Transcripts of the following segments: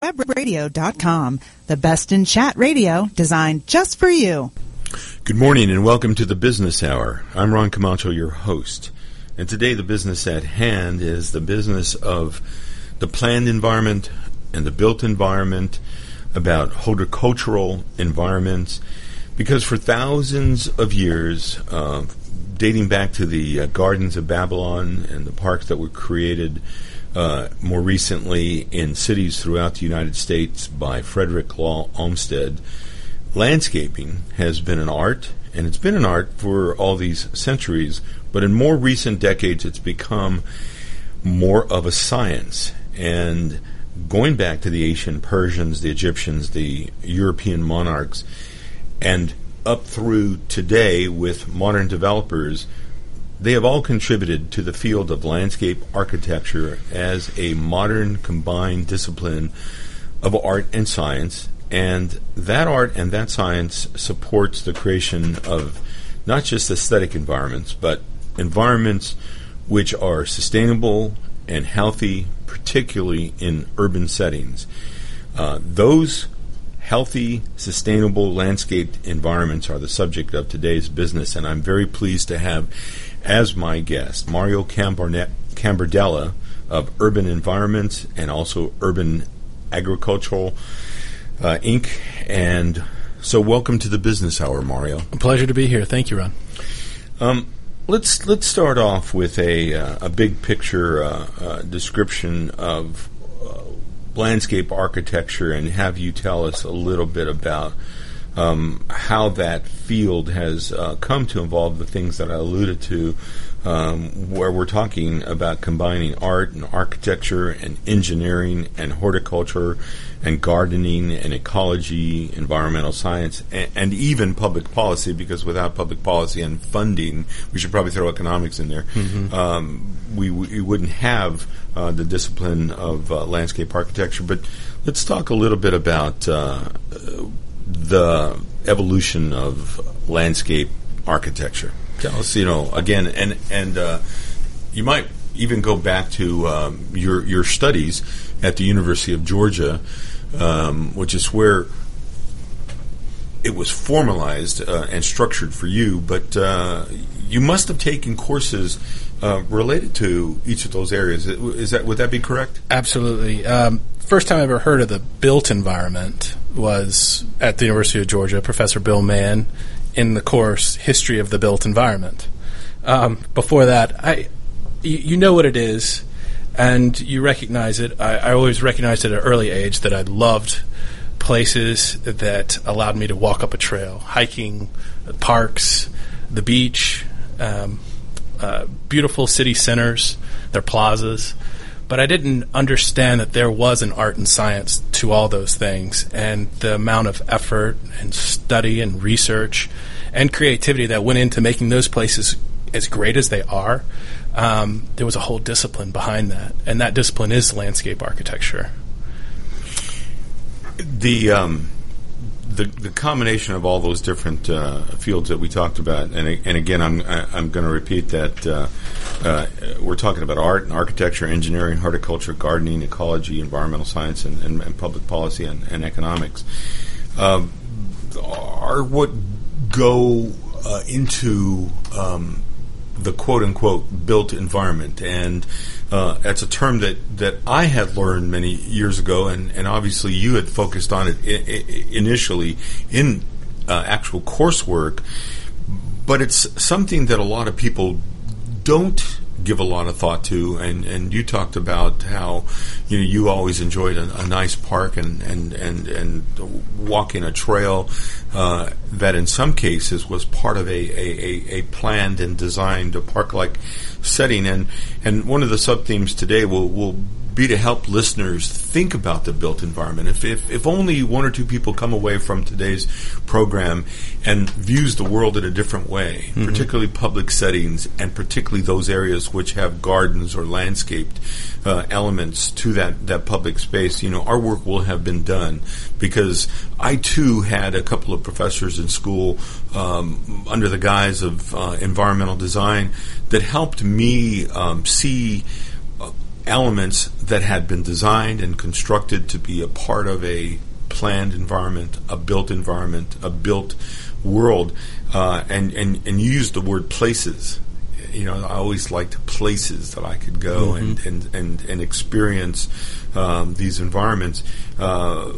webradio.com, the best in chat radio designed just for you. Good morning and welcome to the Business Hour. I'm Ron Camacho, your host. And today the business at hand is the business of the planned environment and the built environment, about horticultural environments, because for thousands of years, uh, dating back to the uh, gardens of Babylon and the parks that were created uh, more recently in cities throughout the United States by Frederick Law Olmsted, landscaping has been an art, and it's been an art for all these centuries, but in more recent decades it's become more of a science. And going back to the ancient Persians, the Egyptians, the European monarchs, and up through today with modern developers, they have all contributed to the field of landscape architecture as a modern combined discipline of art and science. And that art and that science supports the creation of not just aesthetic environments, but environments which are sustainable and healthy, particularly in urban settings. Uh, those healthy, sustainable landscaped environments are the subject of today's business, and I'm very pleased to have as my guest, Mario Cambardella of Urban Environments and also Urban Agricultural uh, Inc. And so, welcome to the Business Hour, Mario. A pleasure to be here. Thank you, Ron. Um, let's let's start off with a uh, a big picture uh, uh description of uh, landscape architecture, and have you tell us a little bit about um, how that field has uh, come to involve the things that I alluded to, um, where we're talking about combining art and architecture and engineering and horticulture and gardening and ecology, environmental science, and, and, even public policy, because without public policy and funding, we should probably throw economics in there, mm-hmm. um, we, we, wouldn't have uh, the discipline of uh, landscape architecture. But let's talk a little bit about uh, the evolution of landscape architecture. Tell us, you know, again, and and uh, you might even go back to um, your your studies at the University of Georgia, um, which is where it was formalized uh, and structured for you. But uh, you must have taken courses uh, related to each of those areas. Is that would that be correct? Absolutely. Um, first time I ever heard of the built environment was at the University of Georgia, Professor Bill Mann, in the course History of the Built Environment. Um, before that, I, you, you, know what it is, and you recognize it. I, I always recognized at an early age that I loved places that allowed me to walk up a trail, hiking, parks, the beach, um, uh, beautiful city centers, their plazas but I didn't understand that there was an art and science to all those things, and the amount of effort and study and research and creativity that went into making those places as great as they are. Um, there was a whole discipline behind that, and that discipline is landscape architecture. The um, the, the combination of all those different uh, fields that we talked about, and, and again, I'm I'm going to repeat that uh, uh, we're talking about art and architecture, engineering, horticulture, gardening, ecology, environmental science, and, and, and public policy and, and economics. Um, are what go uh, into um, the quote unquote built environment. And uh, that's a term that, that I had learned many years ago, and, and obviously you had focused on it I- initially in uh, actual coursework. But it's something that a lot of people don't give a lot of thought to. And, and you talked about how you know you always enjoyed a, a nice park and and and and walking a trail uh, that in some cases was part of a, a, a planned and designed a park like setting. And and one of the sub themes today will will be to help listeners think about the built environment. If, if, if only one or two people come away from today's program and views the world in a different way, mm-hmm. particularly public settings and particularly those areas which have gardens or landscaped uh, elements to that, that public space, you know, our work will have been done because I too had a couple of professors in school um, under the guise of uh, environmental design that helped me um, see elements that had been designed and constructed to be a part of a planned environment, a built environment, a built world, uh, and, and and you used the word places. You know, I always liked places that I could go Mm-hmm. and, and, and, and experience um, these environments. Uh,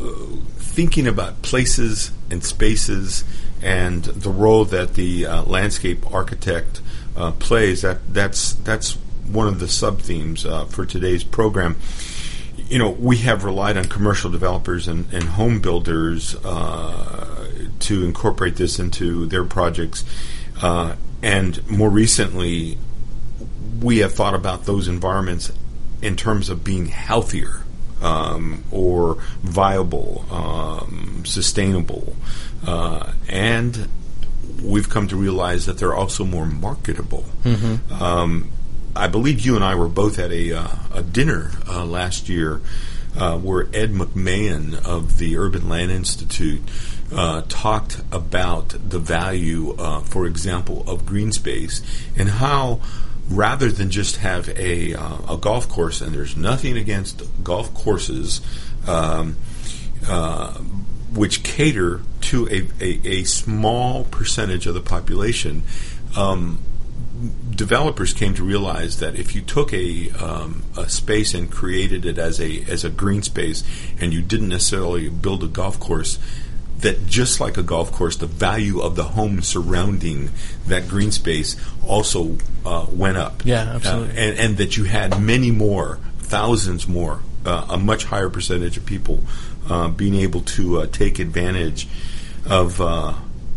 thinking about places and spaces and the role that the uh, landscape architect uh, plays, that that's that's one of the sub themes uh, for today's program you know, we have relied on commercial developers and, and home builders uh, to incorporate this into their projects. Uh, and more recently, we have thought about those environments in terms of being healthier um, or viable, um, sustainable. Uh, and we've come to realize that they're also more marketable. Um, I believe you and I were both at a, uh, a dinner uh, last year uh, where Ed McMahon of the Urban Land Institute uh, talked about the value, uh, for example, of green space and how rather than just have a, uh, a golf course, and there's nothing against golf courses. Um, which cater to a, a, a small percentage of the population, um, developers came to realize that if you took a, um, a space and created it as a as a green space, and you didn't necessarily build a golf course, that just like a golf course, the value of the home surrounding that green space also uh, went up. Yeah, absolutely. Uh, and, and that you had many more, thousands more, uh, a much higher percentage of people uh, being able to uh, take advantage of uh,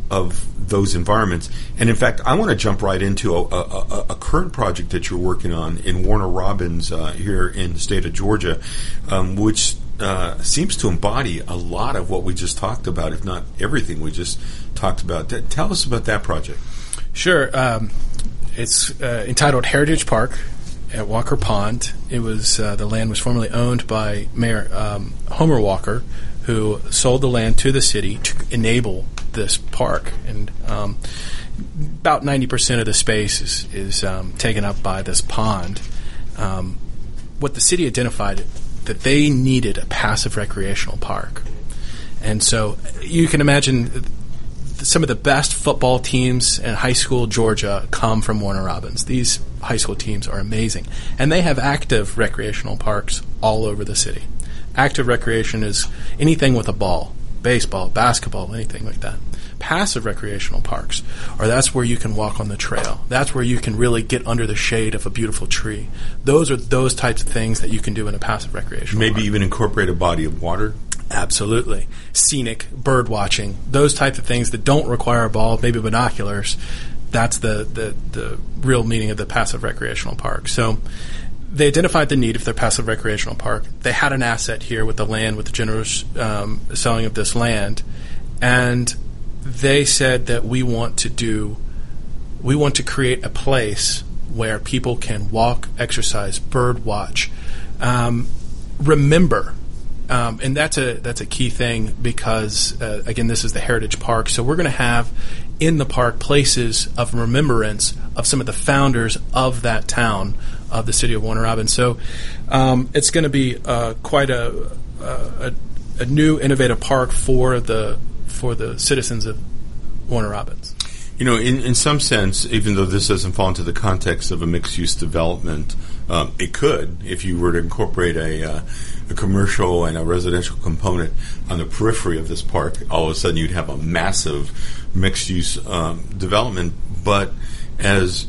of those environments. And in fact, I want to jump right into a, a, a, current project that you're working on in Warner Robins uh, here in the state of Georgia, um, which uh, seems to embody a lot of what we just talked about, if not everything we just talked about. T- tell us about that project. Sure. Um, it's uh, entitled Heritage Park at Walker Pond. It was uh, the land was formerly owned by Mayor um, Homer Walker, who sold the land to the city to enable this park. And um, about ninety percent of the space is, is um, taken up by this pond. Um, what the city identified that they needed a passive recreational park, and so you can imagine some of the best football teams in high school Georgia come from Warner Robins. These high school teams are amazing, and they have active recreational parks all over the city. Active recreation is anything with a ball, baseball, basketball, anything like that. Passive recreational parks are that's where you can walk on the trail. That's where you can really get under the shade of a beautiful tree. Those are those types of things that you can do in a passive recreational Maybe park. even incorporate a body of water. Absolutely. Scenic, bird watching, those types of things that don't require a ball, maybe binoculars. That's the, the, the real meaning of the passive recreational park. So they identified the need of their passive recreational park. They had an asset here with the land, with the generous um, selling of this land. And they said that we want to do, we want to create a place where people can walk, exercise, bird watch, um, remember um, and that's a that's a key thing because uh, again, this is the heritage park, so we're going to have in the park places of remembrance of some of the founders of that town of the city of Warner Robins. So um, it's going to be uh, quite a, a a new innovative park for the for the citizens of Warner Robins. You know, in, in some sense, even though this doesn't fall into the context of a mixed use development, um, it could if you were to incorporate a, uh, a commercial and a residential component on the periphery of this park. All of a sudden, you'd have a massive mixed use um, development. But as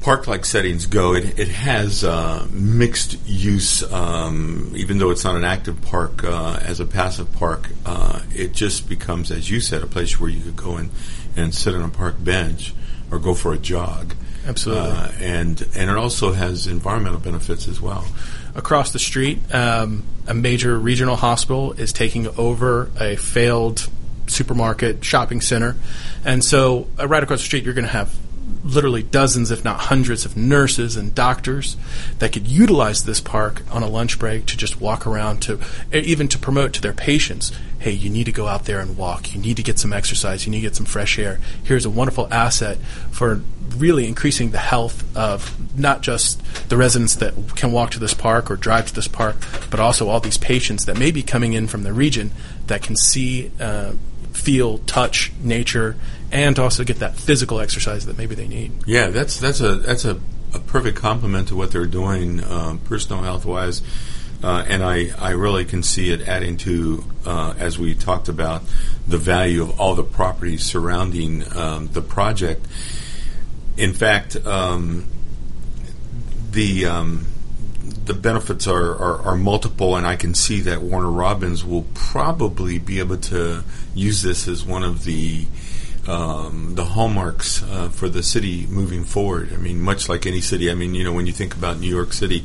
park like settings go, it, it has uh, mixed use, um, even though it's not an active park uh, as a passive park. Uh, it just becomes, as you said, a place where you could go in and sit on a park bench or go for a jog. Absolutely. Uh, and, and it also has environmental benefits as well. across the street, um, a major regional hospital is taking over a failed supermarket shopping center, and so uh, right across the street, you're going to have literally dozens, if not hundreds, of nurses and doctors that could utilize this park on a lunch break to just walk around to even to promote to their patients hey, you need to go out there and walk. You need to get some exercise. You need to get some fresh air. Here's a wonderful asset for really increasing the health of not just the residents that can walk to this park or drive to this park, but also all these patients that may be coming in from the region that can see, uh, feel, touch nature, and also get that physical exercise that maybe they need. Yeah, that's that's a that's a, a perfect complement to what they're doing, um, personal health wise. Uh, and I, I really can see it adding to, uh, as we talked about, the value of all the properties surrounding um, the project. In fact, um, the um, the benefits are, are, are, multiple, and I can see that Warner Robins will probably be able to use this as one of the um, the hallmarks uh, for the city moving forward. I mean, much like any city, I mean, you know, when you think about New York City,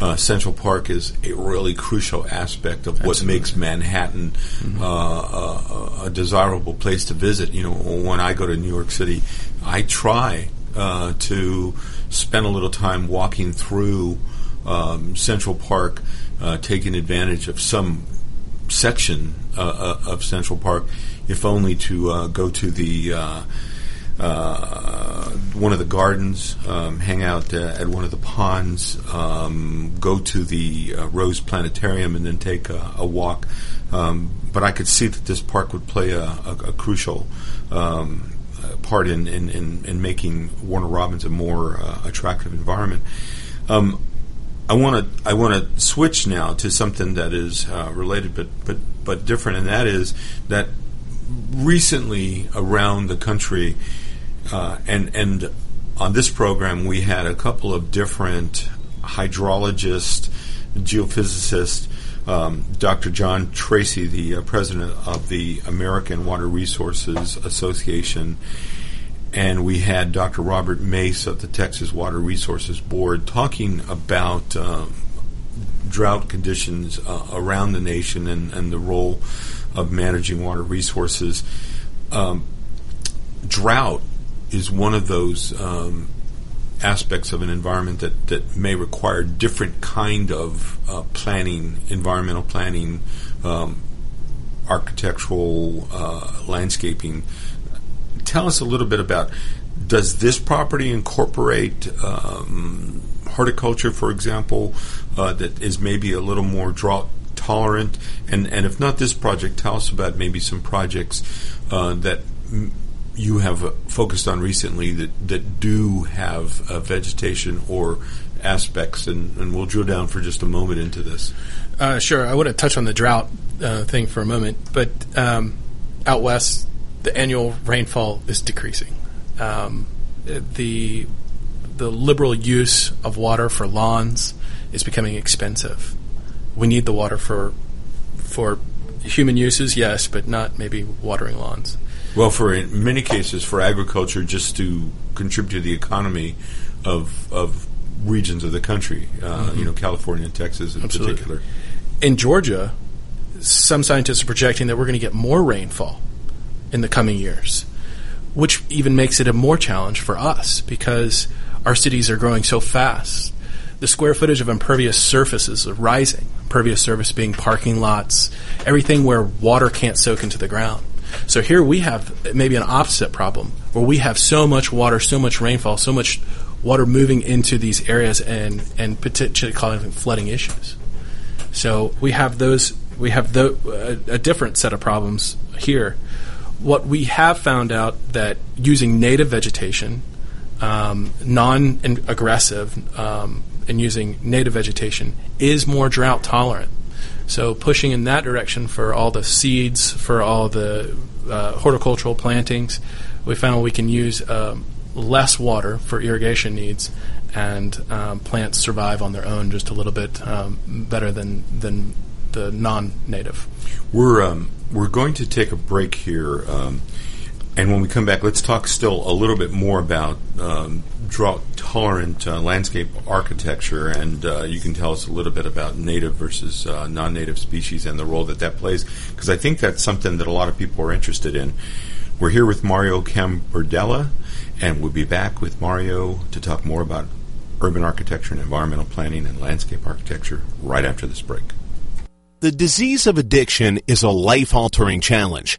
uh, Central Park is a really crucial aspect of what Absolutely. makes Manhattan mm-hmm. uh, a, a, desirable place to visit. You know, when I go to New York City, I try uh, to spend a little time walking through um, Central Park, uh, taking advantage of some section uh, uh, of Central Park, if only to go to the uh, one of the gardens, um, hang out uh, at one of the ponds, um, go to the uh, Rose Planetarium, and then take a, a walk. Um, but I could see that this park would play a, a, a crucial um, part in, in, in, in, making Warner Robins a more uh, attractive environment. Um, I want to I want to switch now to something that is uh, related but but but different, and that is that recently around the country uh, and and on this program we had a couple of different hydrologists, geophysicists. Um, Dr. John Tracy, the uh, president of the American Water Resources Association, and we had Dr. Robert Mace of the Texas Water Resources Board talking about um, drought conditions uh, around the nation and, and, the role of managing water resources. Um, drought is one of those um, aspects of an environment that, that may require different kind of uh, planning, environmental planning, um, architectural uh, landscaping. Tell us a little bit about does this property incorporate um, horticulture, for example, uh, that is maybe a little more drought tolerant? And, and if not this project, tell us about maybe some projects uh, that m- you have uh, focused on recently that, that do have uh, vegetation or aspects, and, and, we'll drill down for just a moment into this. Uh, sure. I want to touch on the drought uh, thing for a moment, but um, out west, the annual rainfall is decreasing. Um, the the liberal use of water for lawns is becoming expensive. We need the water for for human uses, yes, but not maybe watering lawns. Well, for in many cases, for agriculture, just to contribute to the economy of of regions of the country, uh, mm-hmm. you know, California and Texas in Absolutely. particular. In Georgia, some scientists are projecting that we're going to get more rainfall in the coming years, which even makes it a more challenge for us because our cities are growing so fast. The square footage of impervious surfaces are rising. Impervious surface being parking lots, everything where water can't soak into the ground. So here we have maybe an opposite problem where we have so much water, so much rainfall, so much water moving into these areas and, and potentially causing flooding issues. So we have those, we have the, a, a different set of problems here. What we have found out that using native vegetation, um, non-aggressive, um, and using native vegetation is more drought tolerant. So pushing in that direction for all the seeds, for all the uh, horticultural plantings, we found we can use um, less water for irrigation needs, and um, plants survive on their own just a little bit um, better than than the non-native. We're um, we're going to take a break here. And when we come back, let's talk still a little bit more about um, drought tolerant uh, landscape architecture, and uh, you can tell us a little bit about native versus uh, non native species and the role that that plays, because I think that's something that a lot of people are interested in. We're here with Mario Cambardella, And we'll be back with Mario to talk more about urban architecture and environmental planning and landscape architecture right after this break. The disease of addiction is a life altering challenge,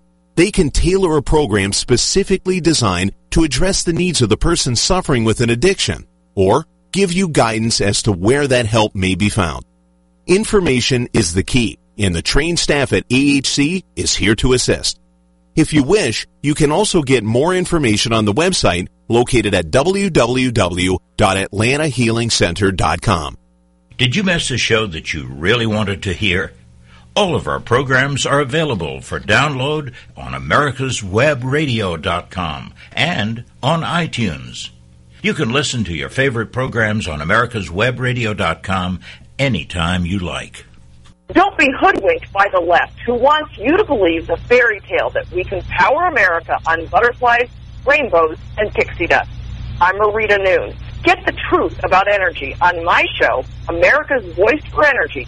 They can tailor a program specifically designed to address the needs of the person suffering with an addiction or give you guidance as to where that help may be found. Information is the key and the trained staff at AHC is here to assist. If you wish, you can also get more information on the website located at www.atlantahealingcenter.com. Did you miss a show that you really wanted to hear? All of our programs are available for download on americaswebradio.com and on iTunes. You can listen to your favorite programs on americaswebradio.com anytime you like. Don't be hoodwinked by the left who wants you to believe the fairy tale that we can power America on butterflies, rainbows, and pixie dust. I'm Marita Noon. Get the truth about energy on my show, America's Voice for Energy,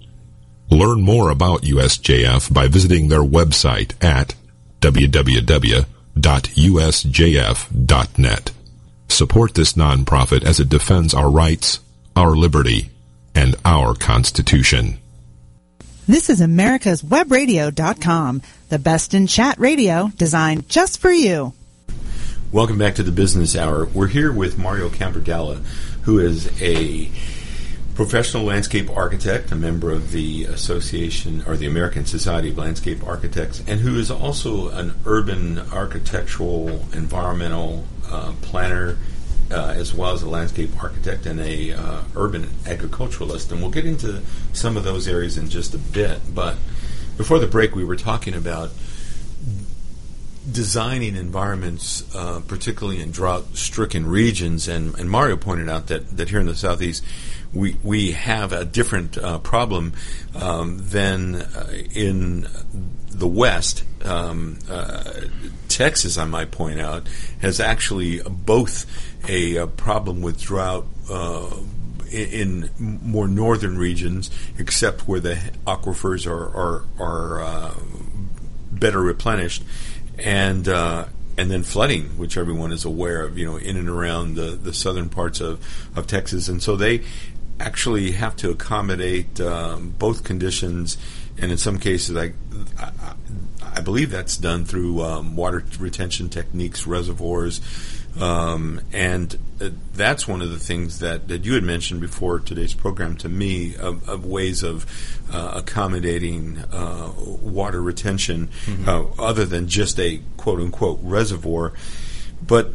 Learn more about USJF by visiting their website at www.usjf.net. Support this nonprofit as it defends our rights, our liberty, and our Constitution. This is America's Webradio.com, the best in chat radio designed just for you. Welcome back to the Business Hour. We're here with Mario Cambardella, who is a professional landscape architect, a member of the Association or the American Society of Landscape Architects, and who is also an urban architectural environmental uh, planner. Uh, as well as a landscape architect and a uh, urban agriculturalist, and we'll get into some of those areas in just a bit. But before the break, we were talking about designing environments, uh, particularly in drought-stricken regions, and, and, Mario pointed out that, that here in the southeast, we we have a different uh, problem um, than uh, in the West. Um, uh, Texas, I might point out, has actually both a, a problem with drought uh, in, more northern regions, except where the aquifers are are, are uh, better replenished, and uh, and then flooding, which everyone is aware of, you know, in and around the, the southern parts of, of Texas. And so they actually have to accommodate um, both conditions, and in some cases, I, I, I believe that's done through um, water retention techniques, reservoirs, um, and uh, that's one of the things that, that you had mentioned before today's program to me of, of ways of uh, accommodating uh, water retention mm-hmm. Uh, other than just a quote unquote reservoir. But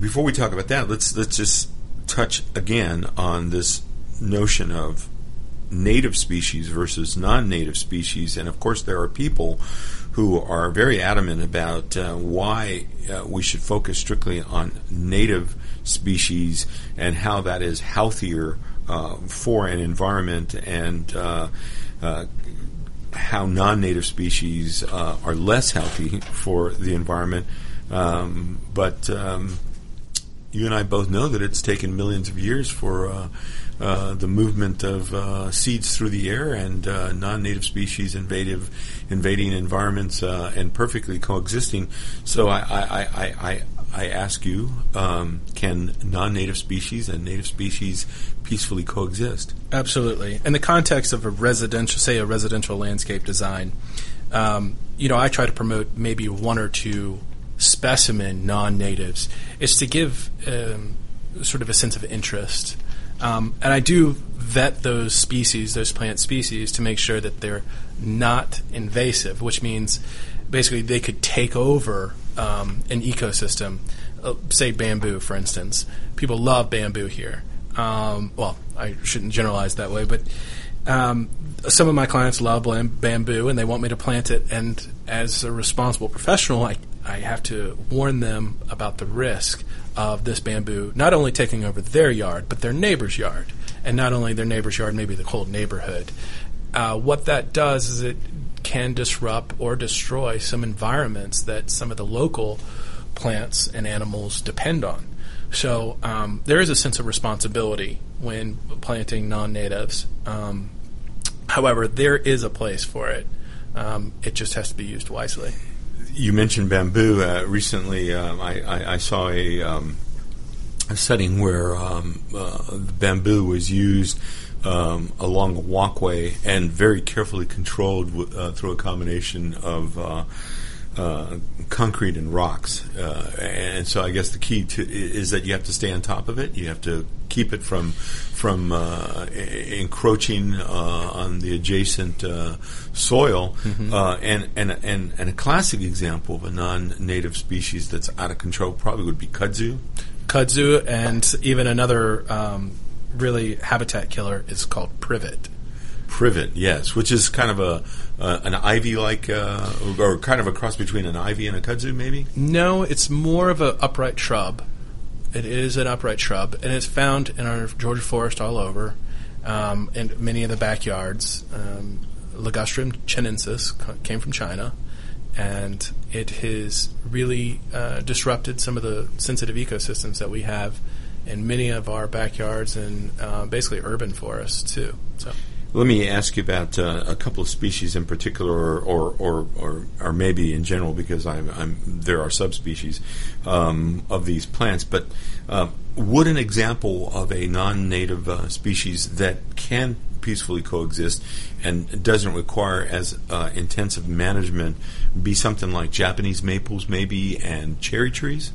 before we talk about that, let's let's just touch again on this notion of native species versus non-native species, and of course there are people who are very adamant about uh, why uh, we should focus strictly on native species and how that is healthier uh, for an environment and uh, uh, how non-native species uh, are less healthy for the environment. Um, but um, you and I both know that it's taken millions of years for uh, the movement of uh, seeds through the air and uh, non-native species invasive, invading environments uh, and perfectly coexisting. So I, I, I, I, I ask you, um, can non-native species and native species peacefully coexist? Absolutely. In the context of a residential, say a residential landscape design, um, you know, I try to promote maybe one or two specimen non-natives. It's to give um, sort of a sense of interest. Um, and I do vet those species, those plant species, to make sure that they're not invasive, which means basically they could take over um, an ecosystem. Uh, say bamboo, for instance. People love bamboo here. Um, well, I shouldn't generalize that way, but um, some of my clients love bamboo and they want me to plant it. And as a responsible professional, I, I have to warn them about the risk of this bamboo not only taking over their yard, but their neighbor's yard. And not only their neighbor's yard, maybe the whole neighborhood. Uh, what that does is it can disrupt or destroy some environments that some of the local plants and animals depend on. So um, there is a sense of responsibility when planting non-natives. Um, however, there is a place for it. Um, it just has to be used wisely. You mentioned bamboo. Uh, recently, um, I, I, I, saw a, um, a setting where um, uh, bamboo was used um, along a walkway and very carefully controlled w- uh, through a combination of uh, concrete and rocks. Uh, and so I guess the key to is that you have to stay on top of it. You have to keep it from from uh, encroaching uh, on the adjacent uh, soil. Mm-hmm. Uh, and, and and and a classic example of a non-native species that's out of control probably would be kudzu. Kudzu, and even another um, really habitat killer is called privet. Privet, yes, which is kind of a uh, an ivy like, uh, or kind of a cross between an ivy and a kudzu, maybe. No, it's more of an upright shrub. It is an upright shrub, and it's found in our Georgia forest all over, um, in many of the backyards. Um, Ligustrum chinensis came from China, and it has really uh, disrupted some of the sensitive ecosystems that we have in many of our backyards and uh, basically urban forests too. So. Let me ask you about uh, a couple of species in particular, or or, or, or, or maybe in general, because I'm, I'm there are subspecies um, of these plants. But uh, would an example of a non-native uh, species that can peacefully coexist and doesn't require as uh, intensive management be something like Japanese maples, maybe, and cherry trees?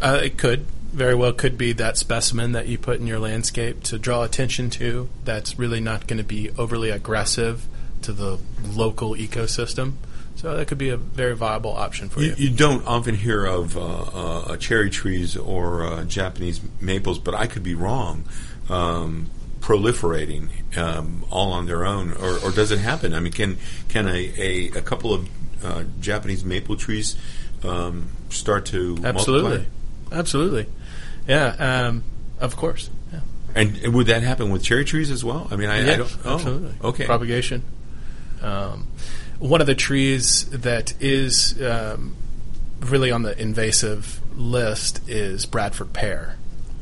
Uh, it could very well could be that specimen that you put in your landscape to draw attention to that's really not going to be overly aggressive to the local ecosystem. So that could be a very viable option for you. You, you don't often hear of uh, uh, cherry trees or uh, Japanese maples, but I could be wrong. Um, proliferating um, all on their own, or, or, does it happen? I mean, can can a, a, a couple of uh, Japanese maple trees um, start to absolutely, multiply? absolutely? Yeah, um, of course. Yeah. And would that happen with cherry trees as well? I mean, I, yeah, I don't. Oh, absolutely. Okay. Propagation. Um, one of the trees that is um, really on the invasive list is Bradford pear.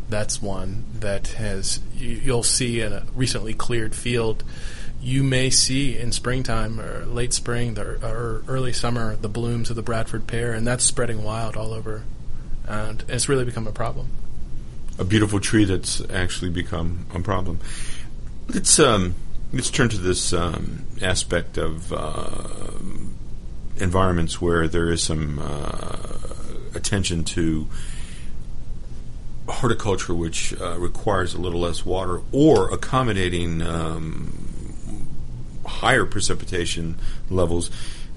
That's one that has you, will see in a recently cleared field. You may see in springtime or late spring or early summer the blooms of the Bradford pear, and that's spreading wild all over, and it's really become a problem a beautiful tree that's actually become a problem. Let's um, let's turn to this um, aspect of uh, environments where there is some uh, attention to horticulture, which uh, requires a little less water, or accommodating um, higher precipitation levels.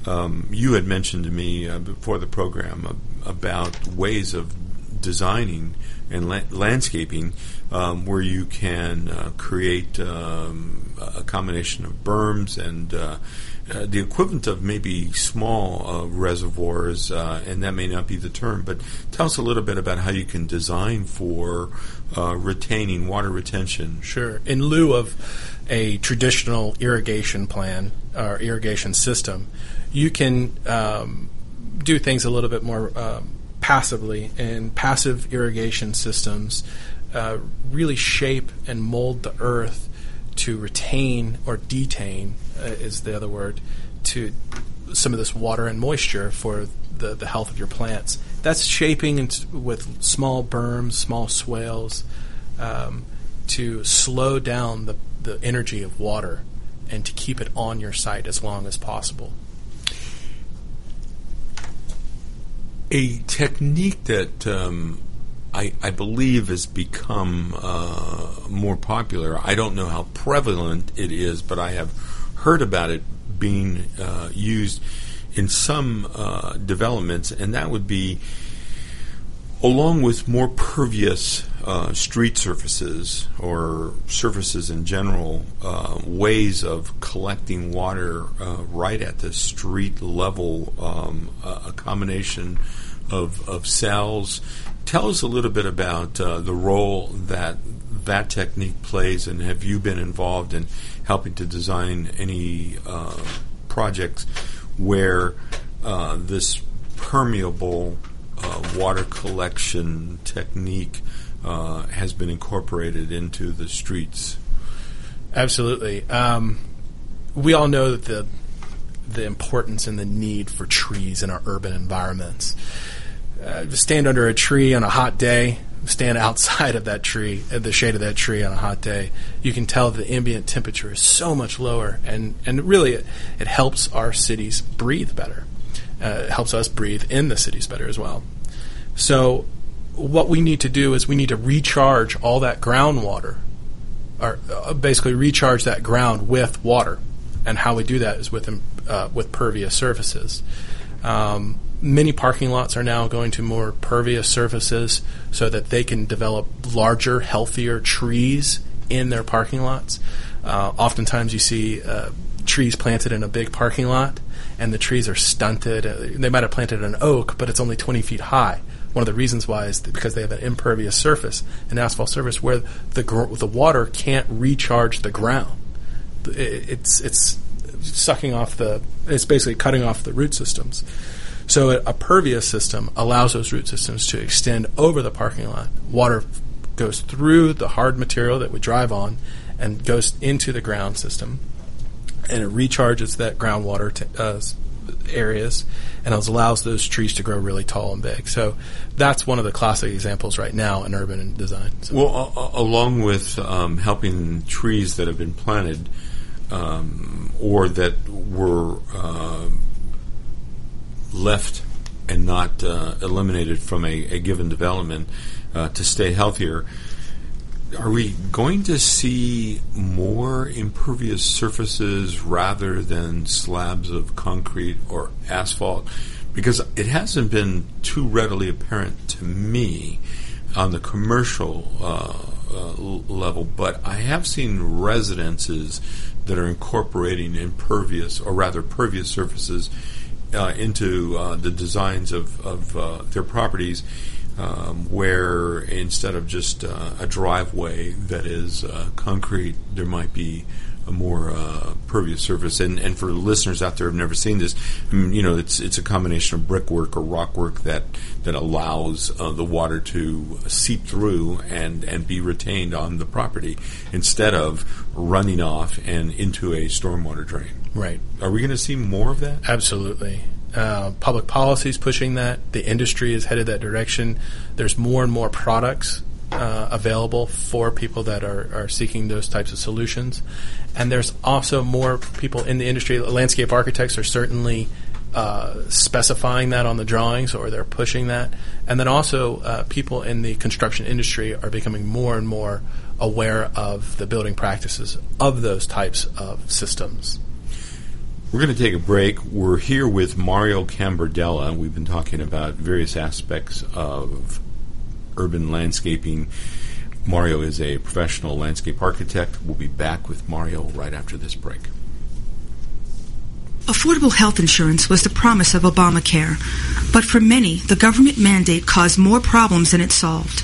Um, you had mentioned to me uh, before the program about ways of designing and la- landscaping um, where you can uh, create um, a combination of berms and uh, uh, the equivalent of maybe small uh, reservoirs, uh, and that may not be the term, but tell us a little bit about how you can design for uh, retaining water retention. Sure. In lieu of a traditional irrigation plan or irrigation system, you can um, do things a little bit more um, passively, and passive irrigation systems uh, really shape and mold the earth to retain or detain, uh, is the other word, to some of this water and moisture for the, the health of your plants. That's shaping with small berms, small swales, um, to slow down the, the energy of water and to keep it on your site as long as possible. A technique that um, I, I believe has become uh, more popular. I don't know how prevalent it is, but I have heard about it being uh, used in some uh, developments, and that would be along with more pervious uh, street surfaces or surfaces in general, uh, ways of collecting water uh, right at the street level, um, a combination of, of cells. Tell us a little bit about uh, the role that that technique plays, and have you been involved in helping to design any uh, projects where uh, this permeable water collection technique uh, has been incorporated into the streets. Absolutely. Um, we all know that the the importance and the need for trees in our urban environments. Uh, stand under a tree on a hot day, stand outside of that tree, at the shade of that tree on a hot day, you can tell the ambient temperature is so much lower, and, and really it, it helps our cities breathe better. Uh, it helps us breathe in the cities better as well. So what we need to do is we need to recharge all that groundwater, or uh, basically recharge that ground with water. And how we do that is with uh, with pervious surfaces. Um, many parking lots are now going to more pervious surfaces so that they can develop larger, healthier trees in their parking lots. Uh, oftentimes, you see uh, trees planted in a big parking lot, and the trees are stunted. Uh, they might have planted an oak, but it's only 20 feet high one of the reasons why is because they have an impervious surface, an asphalt surface where the gr- the water can't recharge the ground. It's it's sucking off the. It's basically cutting off the root systems. So a, a pervious system allows those root systems to extend over the parking lot. Water goes through the hard material that we drive on and goes into the ground system, and it recharges that groundwater t- uh, areas and allows those trees to grow really tall and big. So that's one of the classic examples right now in urban design. So. Well, uh, along with um, helping trees that have been planted um, or that were uh, left and not uh, eliminated from a, a given development uh, to stay healthier are we going to see more impervious surfaces rather than slabs of concrete or asphalt? Because it hasn't been too readily apparent to me on the commercial uh, uh, level, but I have seen residences that are incorporating impervious, or rather pervious surfaces, uh, into uh, the designs of, of uh, their properties um, where instead of just uh, a driveway that is uh, concrete, there might be a more uh, pervious surface. And, and for listeners out there who've never seen this, I mean, you know, it's it's a combination of brickwork or rockwork that that allows the water to seep through and and be retained on the property instead of running off and into a stormwater drain. Right. Are we going to see more of that? Absolutely. Uh, public policy is pushing that. The industry is headed that direction. There's more and more products uh, available for people that are, are seeking those types of solutions. And there's also more people in the industry. Landscape architects are certainly uh, specifying that on the drawings or they're pushing that. And then also, uh, people in the construction industry are becoming more and more aware of the building practices of those types of systems. We're going to take a break. We're here with Mario Cambardella. We've been talking about various aspects of urban landscaping. Mario is a professional landscape architect. We'll be back with Mario right after this break. Affordable health insurance was the promise of Obamacare, but for many, the government mandate caused more problems than it solved.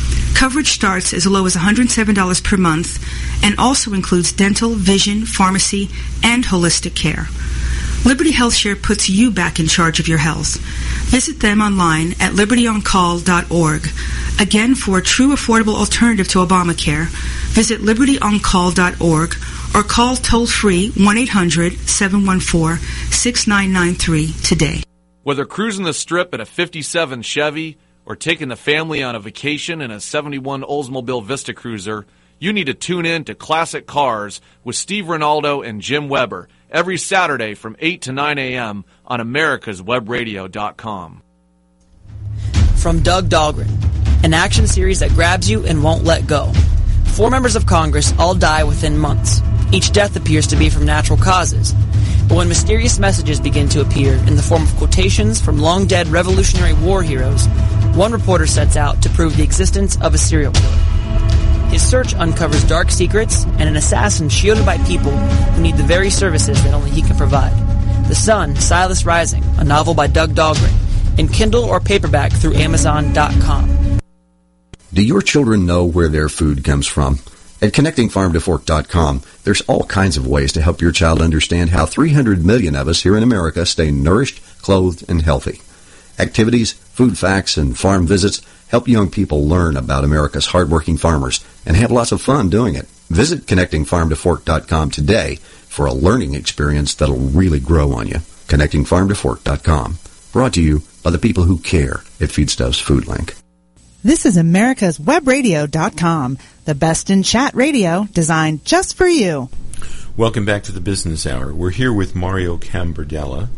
Coverage starts as low as $107 per month and also includes dental, vision, pharmacy, and holistic care. Liberty HealthShare puts you back in charge of your health. Visit them online at libertyoncall.org. Again, for a true affordable alternative to Obamacare, visit libertyoncall.org or call toll free 1 800 714 6993 today. Whether cruising the strip in a 57 Chevy or taking the family on a vacation in a 71 Oldsmobile Vista Cruiser, you need to tune in to Classic Cars with Steve Ronaldo and Jim Weber every Saturday from 8 to 9 a.m. on americaswebradio.com. From Doug Dahlgren, an action series that grabs you and won't let go. Four members of Congress all die within months. Each death appears to be from natural causes. But when mysterious messages begin to appear in the form of quotations from long dead Revolutionary War heroes, one reporter sets out to prove the existence of a serial killer. His search uncovers dark secrets and an assassin shielded by people who need the very services that only he can provide. The Sun, Silas Rising, a novel by Doug Dahlgren, in Kindle or paperback through Amazon.com. Do your children know where their food comes from? At connectingfarmtofork.com, there's all kinds of ways to help your child understand how 300 million of us here in America stay nourished, clothed, and healthy. Activities, food facts, and farm visits help young people learn about America's hardworking farmers and have lots of fun doing it. Visit connectingfarmtofork.com today for a learning experience that'll really grow on you. Connectingfarmtofork.com. Brought to you by the people who care at Feedstuffs Food Link. This is America's Webradio.com, the best in chat radio designed just for you. Welcome back to the Business Hour. We're here with Mario Cambardella.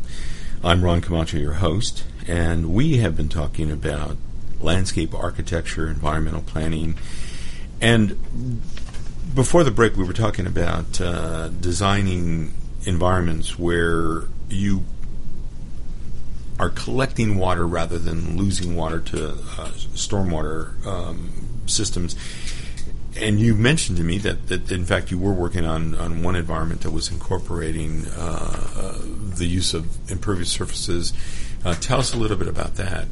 I'm Ron Camacho, your host, and we have been talking about landscape architecture, environmental planning, and before the break, we were talking about uh, designing environments where you are collecting water rather than losing water to uh, stormwater um, systems. And you mentioned to me that, that, in fact, you were working on, on one environment that was incorporating uh, uh, the use of impervious surfaces. Uh, tell us a little bit about that.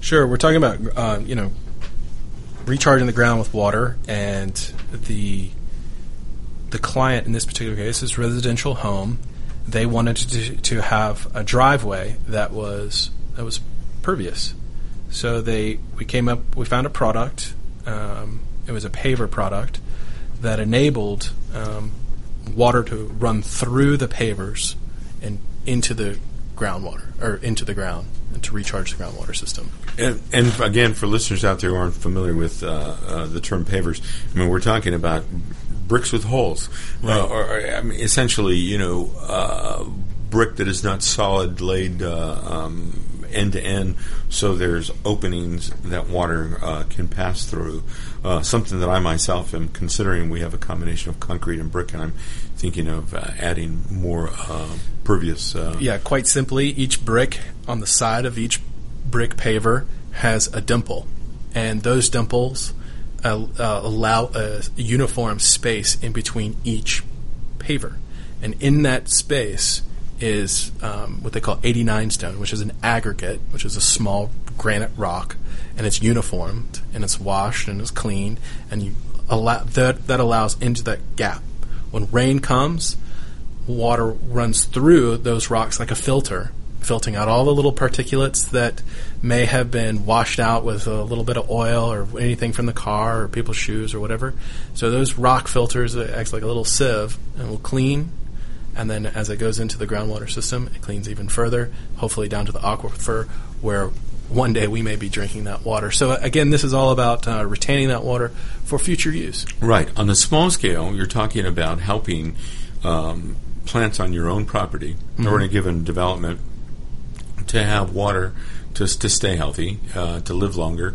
Sure. We're talking about, uh, you know, recharging the ground with water and the the client in this particular case is residential home they wanted to, to have a driveway that was that was pervious. So they we came up we found a product. Um, it was a paver product that enabled um, water to run through the pavers and into the groundwater or into the ground and to recharge the groundwater system. And, and again, for listeners out there who aren't familiar with uh, uh, the term pavers, I mean we're talking about bricks with holes, right. uh, or, or I mean, essentially, you know, uh, brick that is not solid laid uh, um, end to end, so there's openings that water uh, can pass through. Uh, something that I myself am considering. We have a combination of concrete and brick, and I'm thinking of uh, adding more pervious. yeah, quite simply, each brick on the side of each brick paver has a dimple, and those dimples uh, allow a uniform space in between each paver. And in that space is um, what they call 89 stone, which is an aggregate, which is a small granite rock, and it's uniformed and it's washed and it's cleaned, and you allow that that allows into that gap. When rain comes, water runs through those rocks like a filter, filtering out all the little particulates that may have been washed out with a little bit of oil or anything from the car or people's shoes or whatever. So those rock filters act like a little sieve and will clean. And then as it goes into the groundwater system, it cleans even further, hopefully down to the aquifer where one day we may be drinking that water. So again, this is all about uh, retaining that water for future use. Right. On the small scale, you're talking about helping um, plants on your own property mm-hmm. or in a given development to have water to, to stay healthy, uh, to live longer.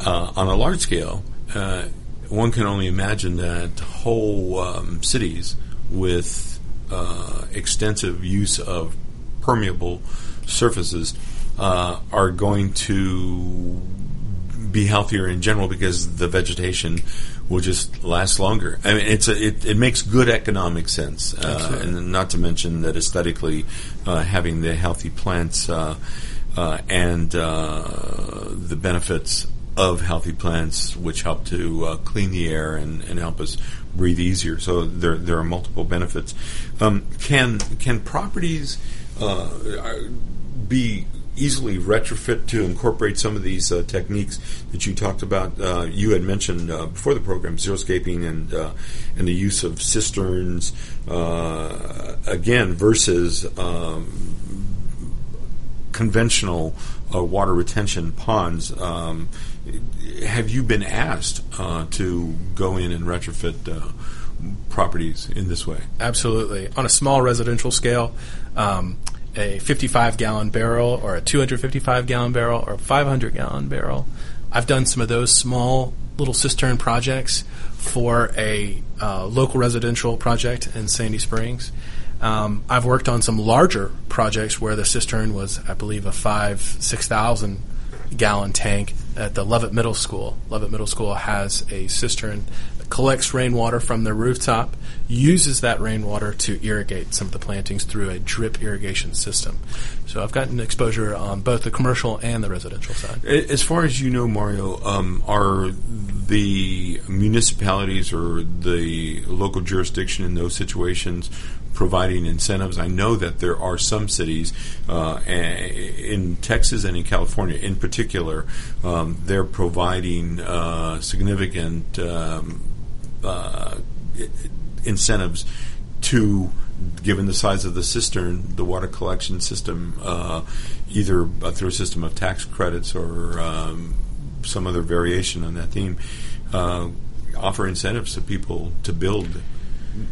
Uh, on a large scale, uh, one can only imagine that whole um, cities with uh, extensive use of permeable surfaces uh, are going to be healthier in general because the vegetation will just last longer. I mean, it's a, it, it makes good economic sense, uh, and not to mention that aesthetically, uh, having the healthy plants uh, uh and uh, the benefits of healthy plants, which help to uh, clean the air and, and help us breathe easier. So there there are multiple benefits. Um, can can properties be easily retrofit to incorporate some of these uh, techniques that you talked about. Uh, you had mentioned uh, before the program xeriscaping and uh, and the use of cisterns uh, again versus um, conventional water retention ponds. Um, have you been asked to go in and retrofit? properties in this way? Absolutely. On a small residential scale, um, a 55 gallon barrel or a 255 gallon barrel or a 500 gallon barrel. I've done some of those small little cistern projects for a uh, local residential project in Sandy Springs. Um, I've worked on some larger projects where the cistern was, I believe, a five, six thousand gallon tank at the Lovett Middle School. Lovett Middle School has a cistern collects rainwater from their rooftop, uses that rainwater to irrigate some of the plantings through a drip irrigation system. So I've gotten exposure on both the commercial and the residential side. As far as you know, Mario, um, are the municipalities or the local jurisdiction in those situations providing incentives. I know that there are some cities uh, in Texas and in California, in particular, um, they're providing uh, significant um, uh, incentives to, given the size of the cistern, the water collection system, uh, either through a system of tax credits or um, some other variation on that theme, uh, offer incentives to people to build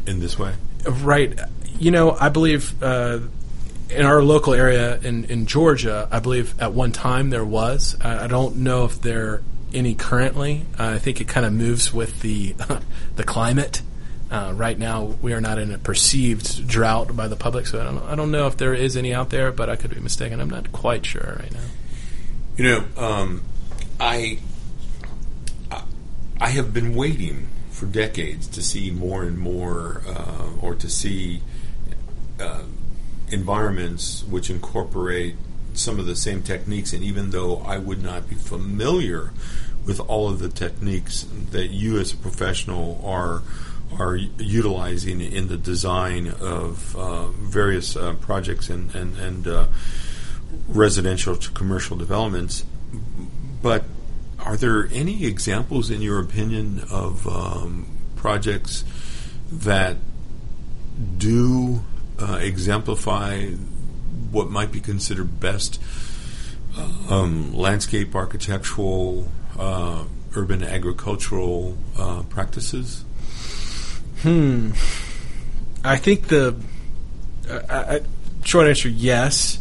in this way. Right. You know, I believe uh, in our local area in, in Georgia, I believe at one time there was. I, I don't know if there any currently. Uh, I think it kind of moves with the the climate. Uh, right now, we are not in a perceived drought by the public, so I don't, I don't know if there is any out there, but I could be mistaken. I'm not quite sure right now. You know, um, I I have been waiting for decades to see more and more, uh, or to see uh, environments which incorporate some of the same techniques. And even though I would not be familiar with all of the techniques that you as a professional are are utilizing in the design of uh, various uh, projects and and, and uh, residential to commercial developments. But are there any examples, in your opinion, of um, projects that do uh, exemplify what might be considered best um, landscape architectural uh, urban agricultural uh, practices? Hmm. I think the uh, short answer yes.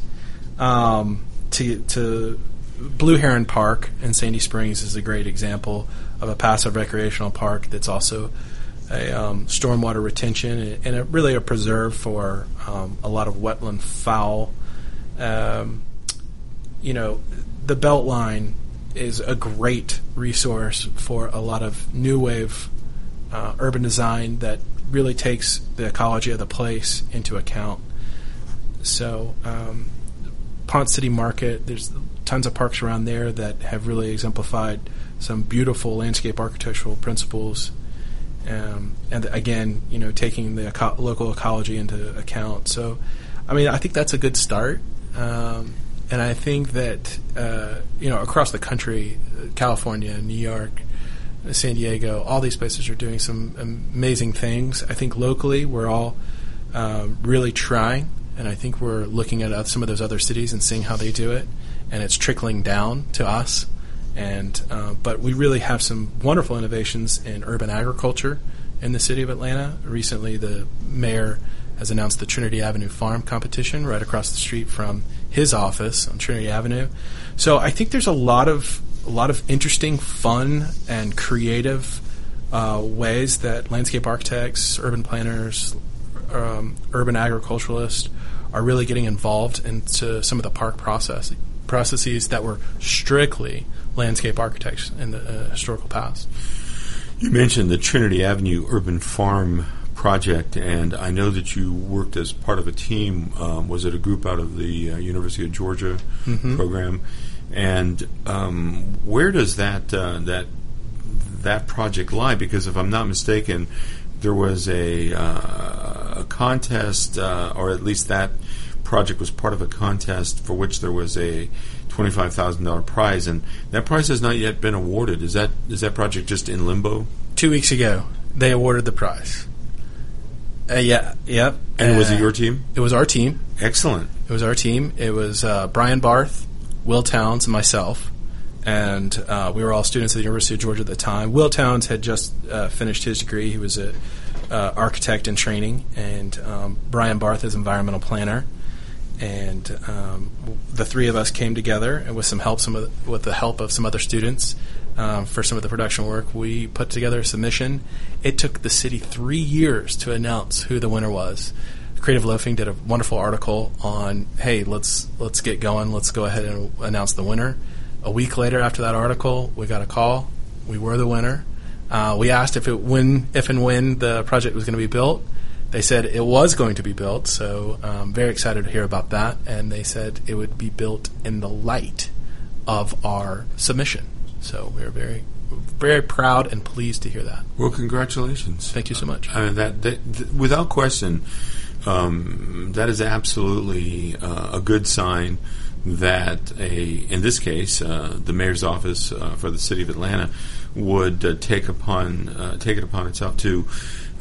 Um, to to Blue Heron Park in Sandy Springs is a great example of a passive recreational park that's also a um, stormwater retention and, a, really a preserve for um, a lot of wetland fowl. Um, you know, the Beltline is a great resource for a lot of new wave uh, urban design that really takes the ecology of the place into account. So, um, Ponce City Market, there's tons of parks around there that have really exemplified some beautiful landscape architectural principles. Um, and again, you know, taking the eco- local ecology into account. So, I mean, I think that's a good start. Um, and I think that uh, you know across the country, California, New York, San Diego, all these places are doing some amazing things. I think locally we're all um, really trying, and I think we're looking at some of those other cities and seeing how they do it, and it's trickling down to us. And uh, but we really have some wonderful innovations in urban agriculture in the city of Atlanta. Recently, the mayor has announced the Trinity Avenue Farm competition right across the street from his office on Trinity Avenue. So I think there's a lot of a lot of interesting, fun, and creative uh, ways that landscape architects, urban planners, um, urban agriculturalists are really getting involved into some of the park process processes that were strictly landscape architects in the uh, historical past. You mentioned the Trinity Avenue Urban Farm project, and I know that you worked as part of a team. Um, was it a group out of the uh, University of Georgia mm-hmm. program? And um, where does that uh, that that project lie? Because if I'm not mistaken, there was a, uh, a contest, uh, or at least that project was part of a contest for which there was a twenty-five thousand dollar prize, and that prize has not yet been awarded. Is that is that project just in limbo? Two weeks ago, they awarded the prize. Uh, yeah, yep. And was it Uh, your team? It was our team. Excellent. It was our team. It was uh, Brian Barth, Will Towns, and myself. And uh, we were all students at the University of Georgia at the time. Will Towns had just uh, finished his degree. He was a uh, architect in training, and um, Brian Barth is environmental planner. And um, the three of us came together, and with some help, some the, with the help of some other students, um, for some of the production work, we put together a submission. It took the city three years to announce who the winner was. Creative Loafing did a wonderful article on, hey, let's let's get going. Let's go ahead and announce the winner. A week later, after that article, we got a call. We were the winner. Uh, we asked if it when if and when the project was going to be built. They said it was going to be built, so um, very excited to hear about that. And they said it would be built in the light of our submission. So we are very very proud and pleased to hear that. Well, congratulations. Thank you so much. I mean, that, that th- without question, um, that is absolutely uh, a good sign that a, in this case, uh, the mayor's office uh, for the city of Atlanta would uh, take upon uh, take it upon itself to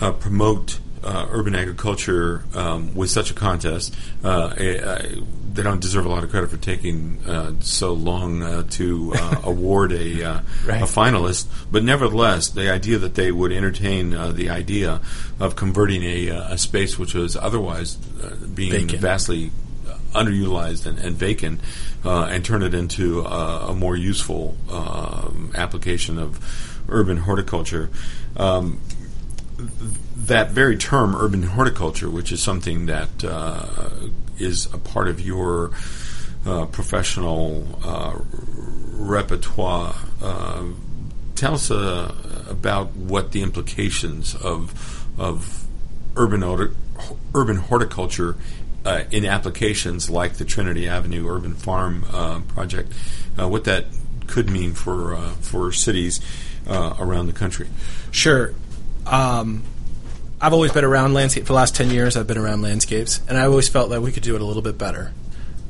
uh, promote. Uh, urban agriculture um, with such a contest, uh, eh, uh, they don't deserve a lot of credit for taking uh, so long uh, to uh, award a, uh, Right. a finalist. But nevertheless, the idea that they would entertain uh, the idea of converting a, uh, a space which was otherwise uh, being Vacant. vastly uh, underutilized and, and vacant uh, and turn it into a, a more useful um, application of urban horticulture. Um, that very term, urban horticulture, which is something that uh, is a part of your uh, professional uh, repertoire. Uh, tell us uh, about what the implications of of urban urban horticulture uh, in applications like the Trinity Avenue Urban Farm project, what that could mean for for cities around the country. Sure. Um, I've always been around landscape for the last 10 years. I've been around landscapes, and I always felt that we could do it a little bit better.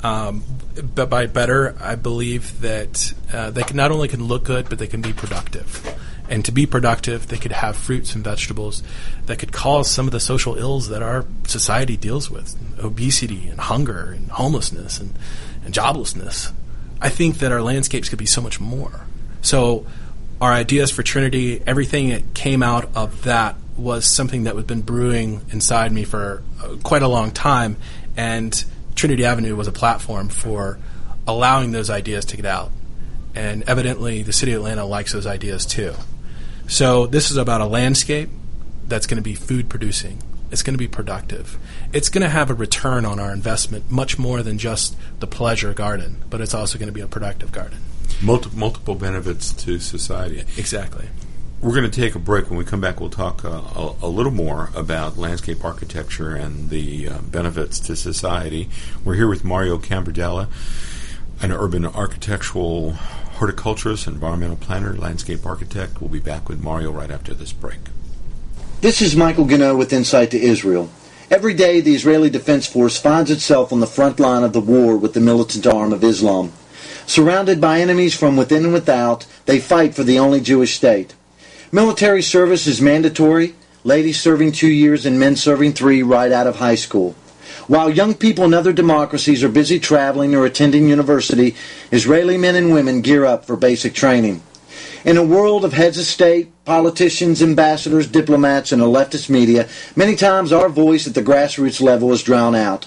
Um, but by better, I believe that uh, they can not only can look good, but they can be productive. And to be productive, they could have fruits and vegetables that could cause some of the social ills that our society deals with obesity and hunger and homelessness and, and joblessness. I think that our landscapes could be so much more. So, our ideas for Trinity, everything that came out of that was something that had been brewing inside me for uh, quite a long time. And Trinity Avenue was a platform for allowing those ideas to get out. And evidently, the city of Atlanta likes those ideas too. So, this is about a landscape that's going to be food producing. It's going to be productive. It's going to have a return on our investment much more than just the pleasure garden, but it's also going to be a productive garden. Multi- multiple benefits to society. Exactly. We're going to take a break. When we come back, we'll talk uh, a, a little more about landscape architecture and the uh, benefits to society. We're here with Mario Cambardella, an urban architectural horticulturist, environmental planner, landscape architect. We'll be back with Mario right after this break. This is Michael Gano with Insight to Israel. Every day, the Israeli Defense Force finds itself on the front line of the war with the militant arm of Islam. Surrounded by enemies from within and without, they fight for the only Jewish state. Military service is mandatory, ladies serving two years and men serving three right out of high school. While young people in other democracies are busy traveling or attending university, Israeli men and women gear up for basic training. In a world of heads of state, politicians, ambassadors, diplomats, and a leftist media, many times our voice at the grassroots level is drowned out.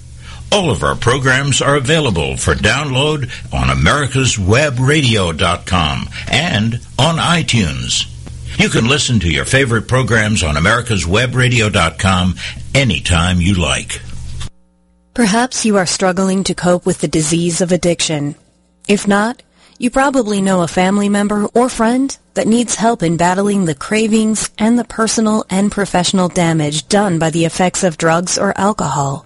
All of our programs are available for download on americaswebradio.com and on iTunes. You can listen to your favorite programs on americaswebradio.com anytime you like. Perhaps you are struggling to cope with the disease of addiction. If not, you probably know a family member or friend that needs help in battling the cravings and the personal and professional damage done by the effects of drugs or alcohol.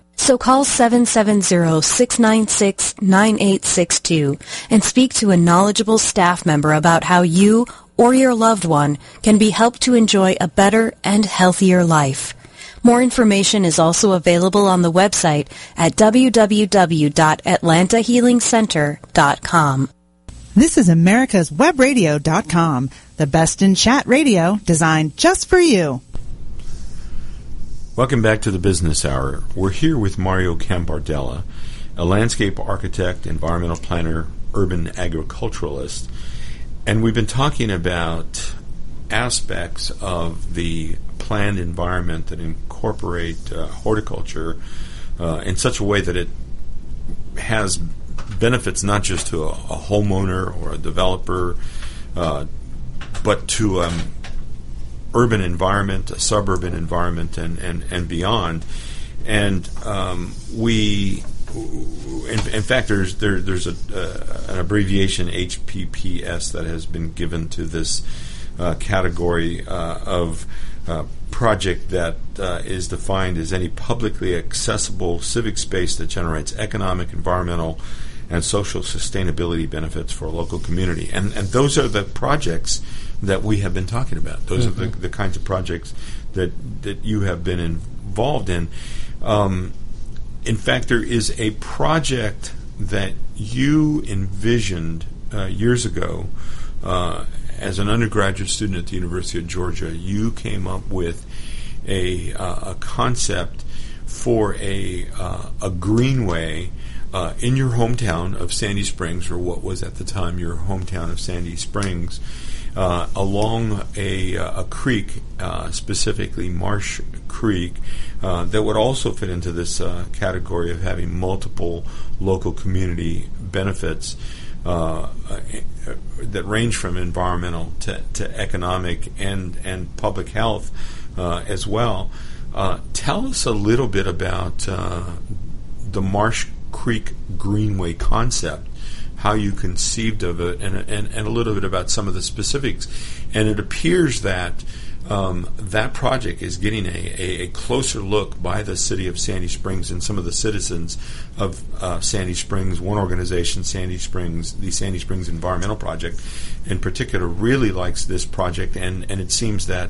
So call 770-696-9862 and speak to a knowledgeable staff member about how you or your loved one can be helped to enjoy a better and healthier life. More information is also available on the website at www.atlantahealingcenter.com. This is America's Webradio.com, the best in chat radio designed just for you. Welcome back to the Business Hour. We're here with Mario Cambardella, a landscape architect, environmental planner, urban agriculturalist, and we've been talking about aspects of the planned environment that incorporate uh, horticulture uh, in such a way that it has benefits not just to a, a homeowner or a developer, uh, but to um, urban environment, a suburban environment, and, and, and beyond. And um, we in, in, fact, there's there, there's a, uh, an abbreviation HPPS that has been given to this uh, category uh, of uh, project that uh, is defined as any publicly accessible civic space that generates economic, environmental, and social sustainability benefits for a local community. And and those are the projects that we have been talking about. Those mm-hmm. are the, the kinds of projects that that you have been involved in. Um, in fact, there is a project that you envisioned uh, years ago uh, as an undergraduate student at the University of Georgia. You came up with a, uh, a concept for a, uh, a greenway uh, in your hometown of Sandy Springs, or what was at the time your hometown of Sandy Springs uh, along a, uh, a creek, uh, specifically Marsh Creek, uh, that would also fit into this uh, category of having multiple local community benefits uh, that range from environmental to, to economic and, and public health as well. tell us a little bit about the Marsh Creek Greenway concept how you conceived of it and, and, and a little bit about some of the specifics. And it appears that um, that project is getting a, a, a, closer look by the city of Sandy Springs and some of the citizens of uh, Sandy Springs. One organization, Sandy Springs, the Sandy Springs Environmental Project, in particular, really likes this project, and, and it seems that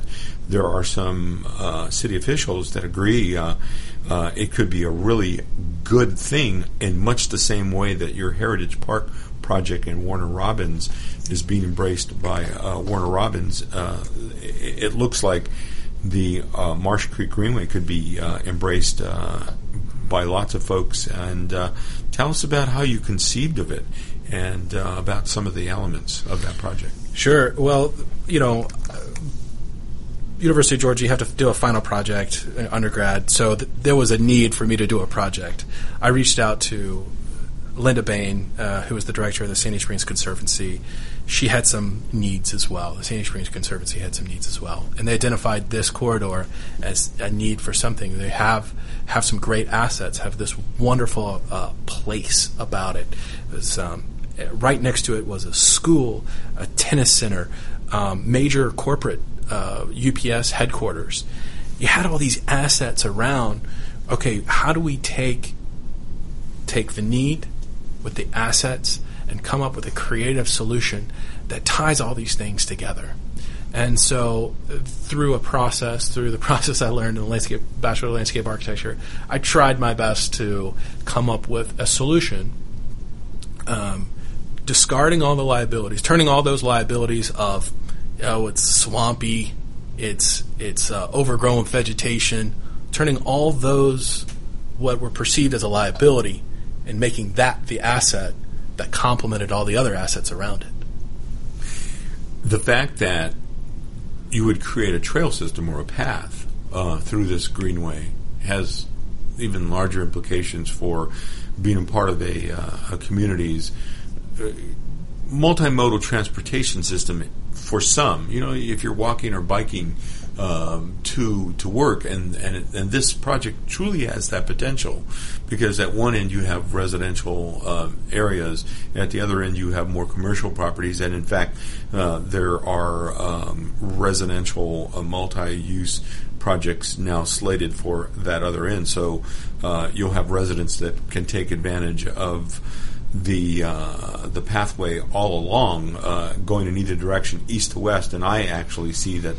there are some uh, city officials that agree uh, uh, it could be a really good thing in much the same way that your Heritage Park project in Warner Robins is being embraced by uh, Warner Robins. Uh, it, looks like the uh, Marsh Creek Greenway could be uh, embraced by lots of folks. And tell us about how you conceived of it and about some of the elements of that project. Sure. Well, you know, University of Georgia, you have to do a final project uh, undergrad, so th- there was a need for me to do a project. I reached out to Linda Bain, uh, who was the director of the Sandy Springs Conservancy. She had some needs as well. The Sandy Springs Conservancy had some needs as well, and they identified this corridor as a need for something. They have have some great assets, have this wonderful uh, place about it. it was, um, right next to it was a school, a tennis center, um, major corporate uh, UPS headquarters. You had all these assets around. Okay, how do we take take the need with the assets and come up with a creative solution that ties all these things together? And so, through a process, through the process I learned in the landscape bachelor of landscape architecture, I tried my best to come up with a solution, um, discarding all the liabilities, turning all those liabilities of oh, it's swampy, it's it's uh, overgrown vegetation, turning all those what were perceived as a liability and making that the asset that complemented all the other assets around it. the fact that you would create a trail system or a path uh, through this greenway has even larger implications for being a part of a, uh, a community's uh, multimodal transportation system for some. You know, if you're walking or biking um, to to work, and, and and this project truly has that potential because at one end you have residential uh, areas, at the other end you have more commercial properties, and in fact uh, there are um, residential uh, multi-use projects now slated for that other end. So uh, you'll have residents that can take advantage of the uh, the pathway all along, uh, going in either direction, east to west. And I actually see that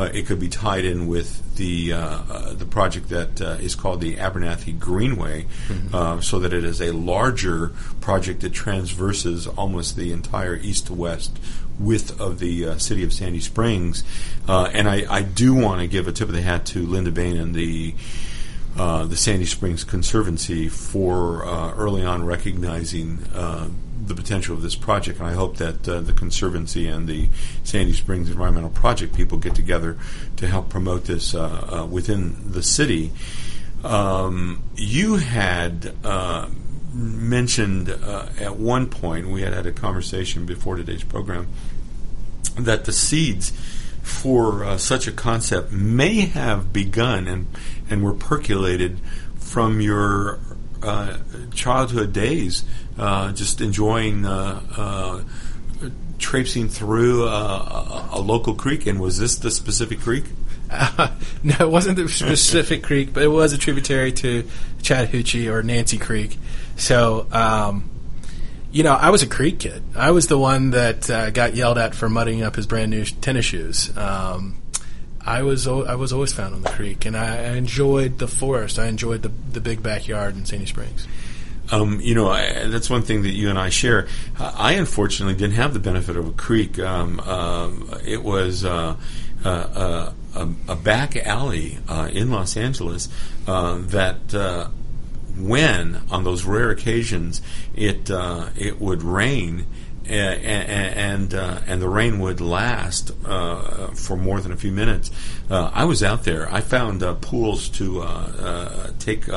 uh, it could be tied in with the uh, uh, the project that uh, is called the Abernathy Greenway, Mm-hmm. so that it is a larger project that transverses almost the entire east to west width of the uh, city of Sandy Springs. Uh, and I, I do want to give a tip of the hat to Linda Bain and the uh, the Sandy Springs Conservancy for uh, early on recognizing uh, the potential of this project. And I hope that uh, the Conservancy and the Sandy Springs Environmental Project people get together to help promote this uh, uh, within the city. Um, you had uh, mentioned uh, at one point, we had had a conversation before today's program, that the seeds for such a concept may have begun and, and were percolated from your uh, childhood days, uh, just enjoying uh, uh, traipsing through a, a local creek. And was this the specific creek? no, it wasn't the specific creek, but it was a tributary to Chattahoochee or Nancy Creek. So, um, you know, I was a creek kid. I was the one that uh, got yelled at for mudding up his brand new tennis shoes. Um, I was o- I was always found on the creek, and I, I enjoyed the forest. I enjoyed the the big backyard in Sandy Springs. Um, you know, I, that's one thing that you and I share. Uh, I unfortunately didn't have the benefit of a creek. Um, um, it was uh, uh, uh, a, back alley uh, in Los Angeles uh, that. Uh, when on those rare occasions it uh, it would rain and and, uh, and the rain would last uh, for more than a few minutes. Uh, I was out there. I found uh, pools to uh, uh, take.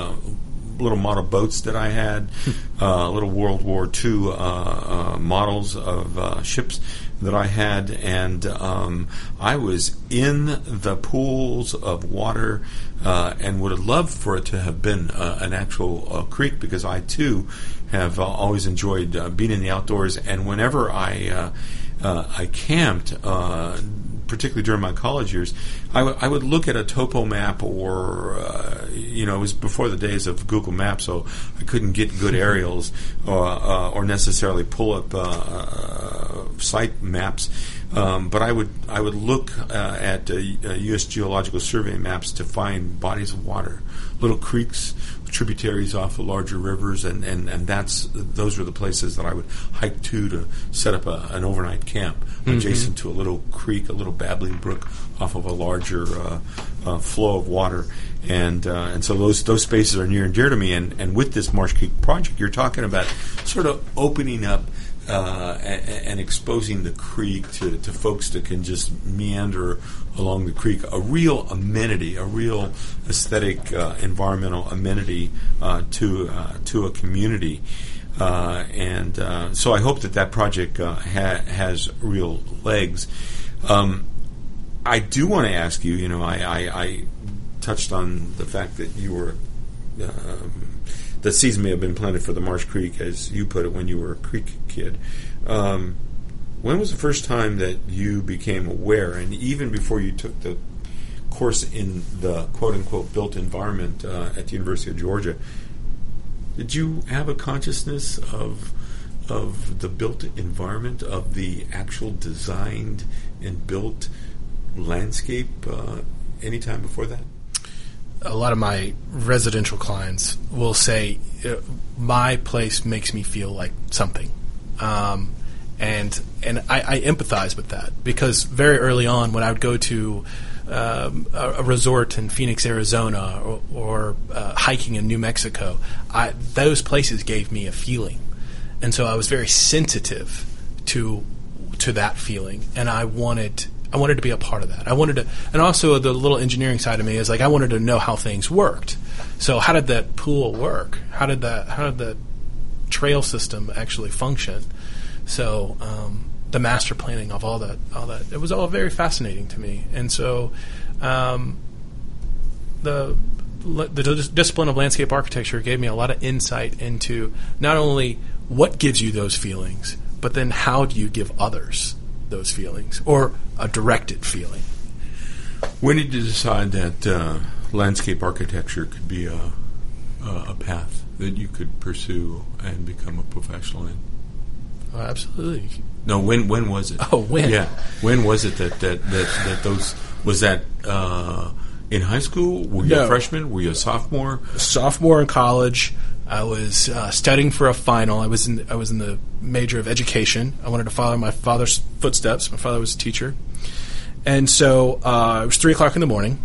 Little model boats that I had, uh, little World War II uh, uh, models of uh, ships that I had, and um, I was in the pools of water uh, and would have loved for it to have been uh, an actual uh, creek because I too have uh, always enjoyed uh, being in the outdoors. And whenever I uh, uh, I camped, uh, particularly during my college years, I, w- I would look at a topo map or uh, you know it was before the days of Google Maps, so I couldn't get good aerials or, uh, or necessarily pull up uh, site maps. Um, but I would I would look uh, at uh, U.S. Geological Survey maps to find bodies of water, little creeks, tributaries off of larger rivers, and, and, and that's those were the places that I would hike to to set up a, an overnight camp Mhm. adjacent to a little creek, a little babbling brook off of a larger uh, uh, flow of water, and uh, and so those those spaces are near and dear to me. And, and with this Marsh Creek project, you're talking about sort of opening up uh, and, and exposing the creek to, to folks that can just meander along the creek. A real amenity, a real aesthetic, uh, environmental amenity uh, to uh, to a community. Uh, and uh, so I hope that that project ha- has real legs. Um, I do want to ask you. You know, I, I, I touched on the fact that you were um, the seeds may have been planted for the Marsh Creek, as you put it, when you were a creek kid. Um, when was the first time that you became aware, and even before you took the course in the quote unquote built environment uh, at the University of Georgia, did you have a consciousness of of the built environment, of the actual designed and built landscape uh, anytime before that? A lot of my residential clients will say, uh, "My place makes me feel like something," um, and and I, I empathize with that because very early on, when I would go to um, a, a resort in Phoenix, Arizona, or, or uh, hiking in New Mexico, I, those places gave me a feeling, and so I was very sensitive to to that feeling, and I wanted I wanted to be a part of that. I wanted to, and also the little engineering side of me is like I wanted to know how things worked. So how did that pool work? How did that how did the trail system actually function? So um, the master planning of all that all that it was all very fascinating to me, and so um, the the discipline of landscape architecture gave me a lot of insight into not only what gives you those feelings, but then how do you give others those feelings or a directed feeling. When did you decide that uh, landscape architecture could be a, a path that you could pursue and become a professional in? Oh, absolutely. No, when when was it? Oh, when? Yeah, when was it that that that, that those was that uh, in high school? Were you no. a freshman? Were you a sophomore? sophomore in college. I was uh, studying for a final. I was in I was in the major of education. I wanted to follow my father's footsteps. My father was a teacher, and so uh, it was three o'clock in the morning.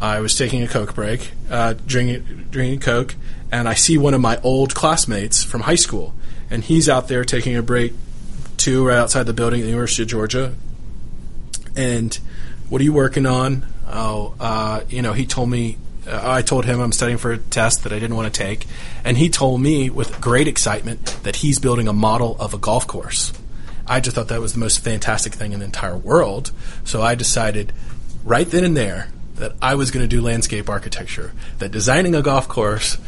I was taking a Coke break, uh, drinking drinking Coke, and I see one of my old classmates from high school, and he's out there taking a break too, right outside the building at the University of Georgia. And what are you working on? Oh, uh, you know, he told me I told him I'm studying for a test that I didn't want to take, and he told me with great excitement that he's building a model of a golf course. I just thought that was the most fantastic thing in the entire world. So I decided right then and there that I was going to do landscape architecture, that designing a golf course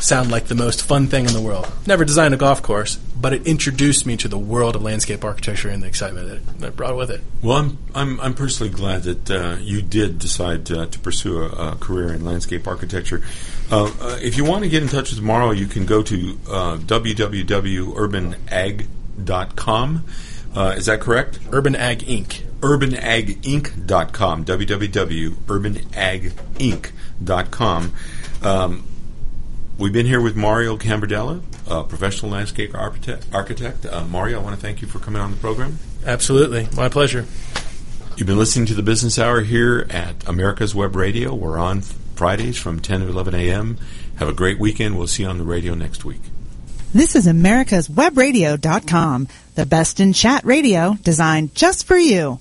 sound like the most fun thing in the world. Never designed a golf course, but it introduced me to the world of landscape architecture and the excitement that it, that it brought with it. Well, I'm I'm, I'm personally glad that uh, you did decide uh, to pursue a, a, career in landscape architecture. Uh, uh if you want to get in touch with Mario, you can go to uh, www.urbanag.com. Uh, is that correct? Urban Ag Inc. UrbanAgInc.com. www.urbanaginc.com. Um, We've been here with Mario Cambardella, a professional landscape architect. architect. Uh, Mario, I want to thank you for coming on the program. Absolutely. My pleasure. You've been listening to the Business Hour here at America's Web Radio. We're on Fridays from 10 to 11 a.m. Have a great weekend. We'll see you on the radio next week. This is America's Webradio.com, the best in chat radio designed just for you.